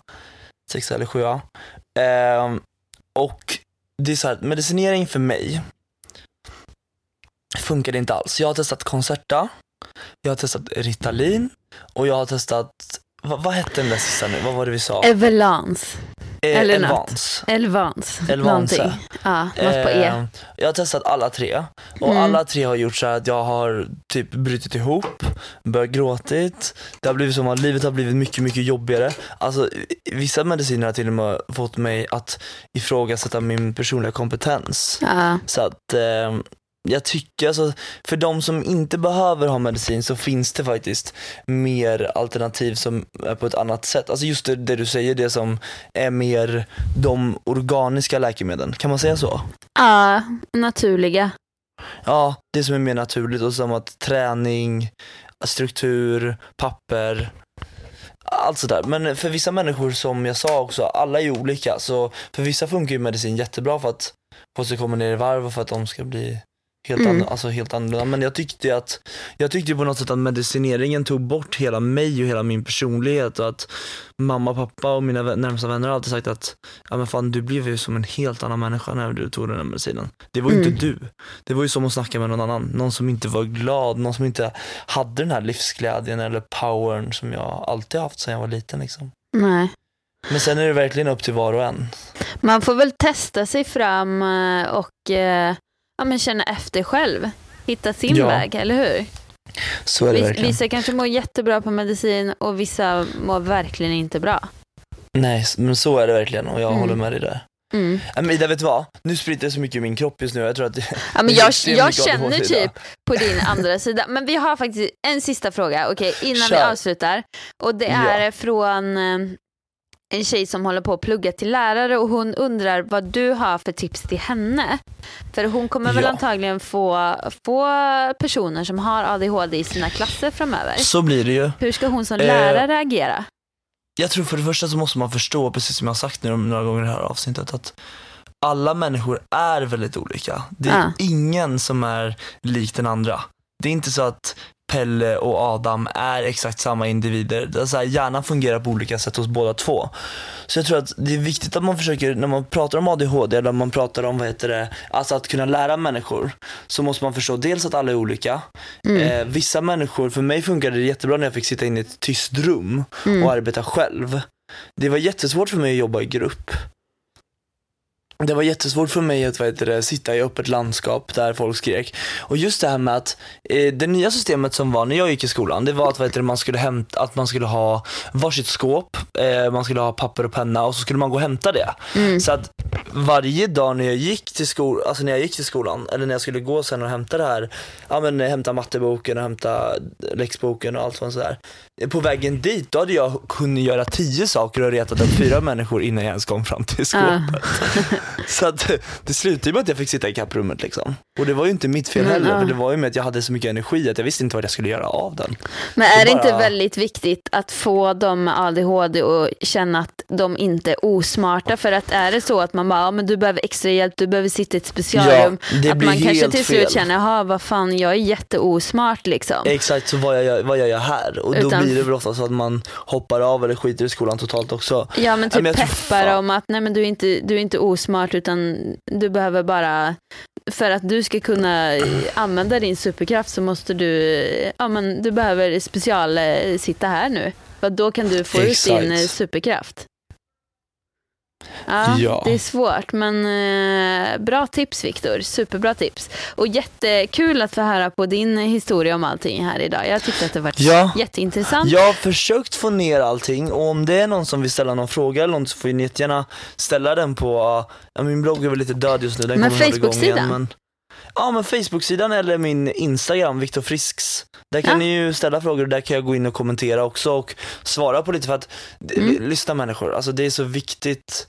sexa eller sjua. Ehm, och det är så här, medicinering för mig funkade inte alls. Jag har testat Concerta, jag har testat Ritalin och jag har testat, vad, vad hette den där sista nu? Vad var det vi sa? Evelans. Eh, eller något. Elvans. Elvans. Elvanse. Någonting. Ja, något på E. Eh, Jag har testat alla tre och Mm. alla tre har gjort så att jag har typ brutit ihop, börjat gråtit, det har blivit som att livet har blivit mycket, mycket jobbigare. Alltså vissa mediciner har till och med fått mig att ifrågasätta min personliga kompetens. Ja. Så att eh, jag tycker alltså, för de som inte behöver ha medicin så finns det faktiskt mer alternativ som är på ett annat sätt. Alltså just det, det du säger, det som är mer de organiska läkemedlen, kan man säga så? ja, naturliga. Ja, det som är mer naturligt och som att träning, struktur, papper, allt sådär. Men för vissa människor som jag sa också, alla är olika. Så för vissa funkar ju medicin jättebra för att få sig komma ner i varv och för att de ska bli helt, Mm. an- alltså helt annorlunda. Men jag tyckte att, jag tyckte på något sätt att medicineringen tog bort hela mig och hela min personlighet och att mamma, pappa och mina närmsta vänner har alltid sagt att ja men fan du blev ju som en helt annan människa när du tog den här medicinen. Det var ju Mm. inte du. Det var ju som att snacka med någon annan. Någon som inte var glad, någon som inte hade den här livsglädjen eller powern som jag alltid haft sedan jag var liten liksom. Nej. Men sen är det verkligen upp till var och en. Man får väl testa sig fram eh, och eh, ja, men känna efter själv. Hitta sin Ja, väg, eller hur? Så är det Vis, verkligen. vissa kanske mår jättebra på medicin och vissa mår verkligen inte bra. Nej, men så är det verkligen och jag Mm. håller med dig där. Mm. Men Ida, vet du vad? Nu spritter det så mycket i min kropp just nu. Jag tror att Ja, men jag, jag känner typ på din andra sida. Men vi har faktiskt en sista fråga okej, innan vi Kör. avslutar. Och det Ja. är från eh, en tjej som håller på att plugga till lärare och hon undrar vad du har för tips till henne. För hon kommer väl Ja. antagligen få, få personer som har ADHD i sina klasser framöver. Så blir det ju. Hur ska hon som Eh, lärare agera? Jag tror för det första så måste man förstå, precis som jag har sagt nu några gånger i det här avsnittet, att alla människor är väldigt olika. Det är Ja. ingen som är lik den andra. Det är inte så att Pelle och Adam är exakt samma individer. Det så här, hjärnan fungerar på olika sätt hos båda två. Så jag tror att det är viktigt att man försöker, när man pratar om ADHD eller man pratar om, vad heter det, alltså att kunna lära människor, så måste man förstå dels att alla är olika. Mm. Eh, vissa människor, för mig funkade det jättebra när jag fick sitta inne i ett tyst rum Mm. och arbeta själv. Det var jättesvårt för mig att jobba i grupp. Det var jättesvårt för mig att vad heter det, sitta i öppet landskap där folk skrek. Och just det här med att eh, det nya systemet som var när jag gick i skolan, det var att, vad heter det, man, skulle hämta, att man skulle ha varsitt skåp, eh, man skulle ha papper och penna och så skulle man gå och hämta det. Mm. Så att varje dag när jag gick till skolan, alltså när jag gick till skolan, eller när jag skulle gå sen och hämta det här, ja men hämta matteboken och hämta läxboken och allt sånt sådär. På vägen dit, då hade jag kunnat göra tio saker och retat upp fyra människor innan jag ens kom fram till skåpet. Så att det slutade ju med att jag fick sitta i kapprummet liksom. Och det var ju inte mitt fel Men, heller, ja. för det var ju med att jag hade så mycket energi att jag visste inte vad jag skulle göra av den. Men är det bara- inte väldigt viktigt att få dem med ADHD och känna att de inte är osmarta? För att är det så att man bara, ja, men du behöver extra hjälp, du behöver sitta i ett specialrum. Ja, det att blir man kanske till slut känner, jaha vad fan jag är jätteosmart liksom. Exakt, så vad jag, vad jag gör här. Och Utan- blir det väl ofta så att man hoppar av eller skiter i skolan totalt också. Ja men typ men tror peppar om att nej men du är, inte, du är inte osmart utan du behöver bara, för att du ska kunna använda din superkraft så måste du, ja men du behöver special sitta här nu. För då kan du få ut Exakt. din eh, superkraft. Ja, Ja. det är svårt men eh, bra tips Viktor, superbra tips. Och jättekul att få höra på din historia om allting här idag. Jag tyckte att det var Ja. jätteintressant. Jag har försökt få ner allting och om det är någon som vill ställa någon fråga eller något så får ni jättegärna ställa den på, ja, min blogg är väl lite död just nu, den Men kommer Facebook-sidan? Ja men Facebook-sidan eller min Instagram, Viktor Frisks. Där kan Ja. ni ju ställa frågor och där kan jag gå in och kommentera också och svara på lite för att, Mm. lyssna människor, alltså det är så viktigt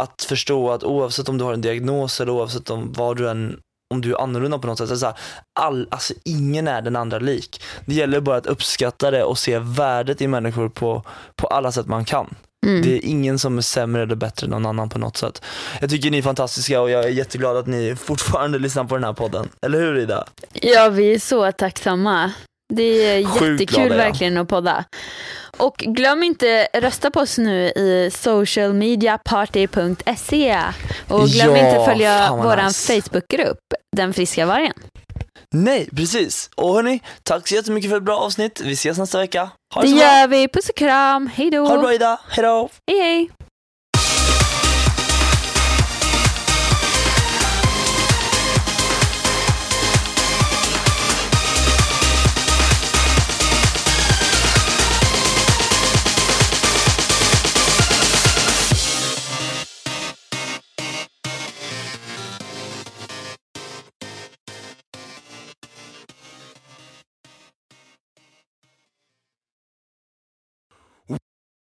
att förstå att oavsett om du har en diagnos eller oavsett om vad du än om du är annorlunda på något sätt. Så så här, all, alltså ingen är den andra lik. Det gäller bara att uppskatta det och se värdet i människor på, på alla sätt man kan. Mm. Det är ingen som är sämre eller bättre än någon annan på något sätt. Jag tycker ni är fantastiska och jag är jätteglad att ni fortfarande lyssnar på den här podden. Eller hur Ida? Ja, vi är så tacksamma. Det är jättekul glada, ja. verkligen att podda. och glöm inte rösta på oss nu i socialmediaparty.se och glöm Ja, inte följa våran nice. Facebookgrupp, Den friska vargen. Nej, precis. Och hörni, tack så jättemycket för ett bra avsnitt. Vi ses nästa vecka. Ha Det det så bra. gör vi, puss och kram, hej då. Ha det bra Ida, hejdå. Hej hej.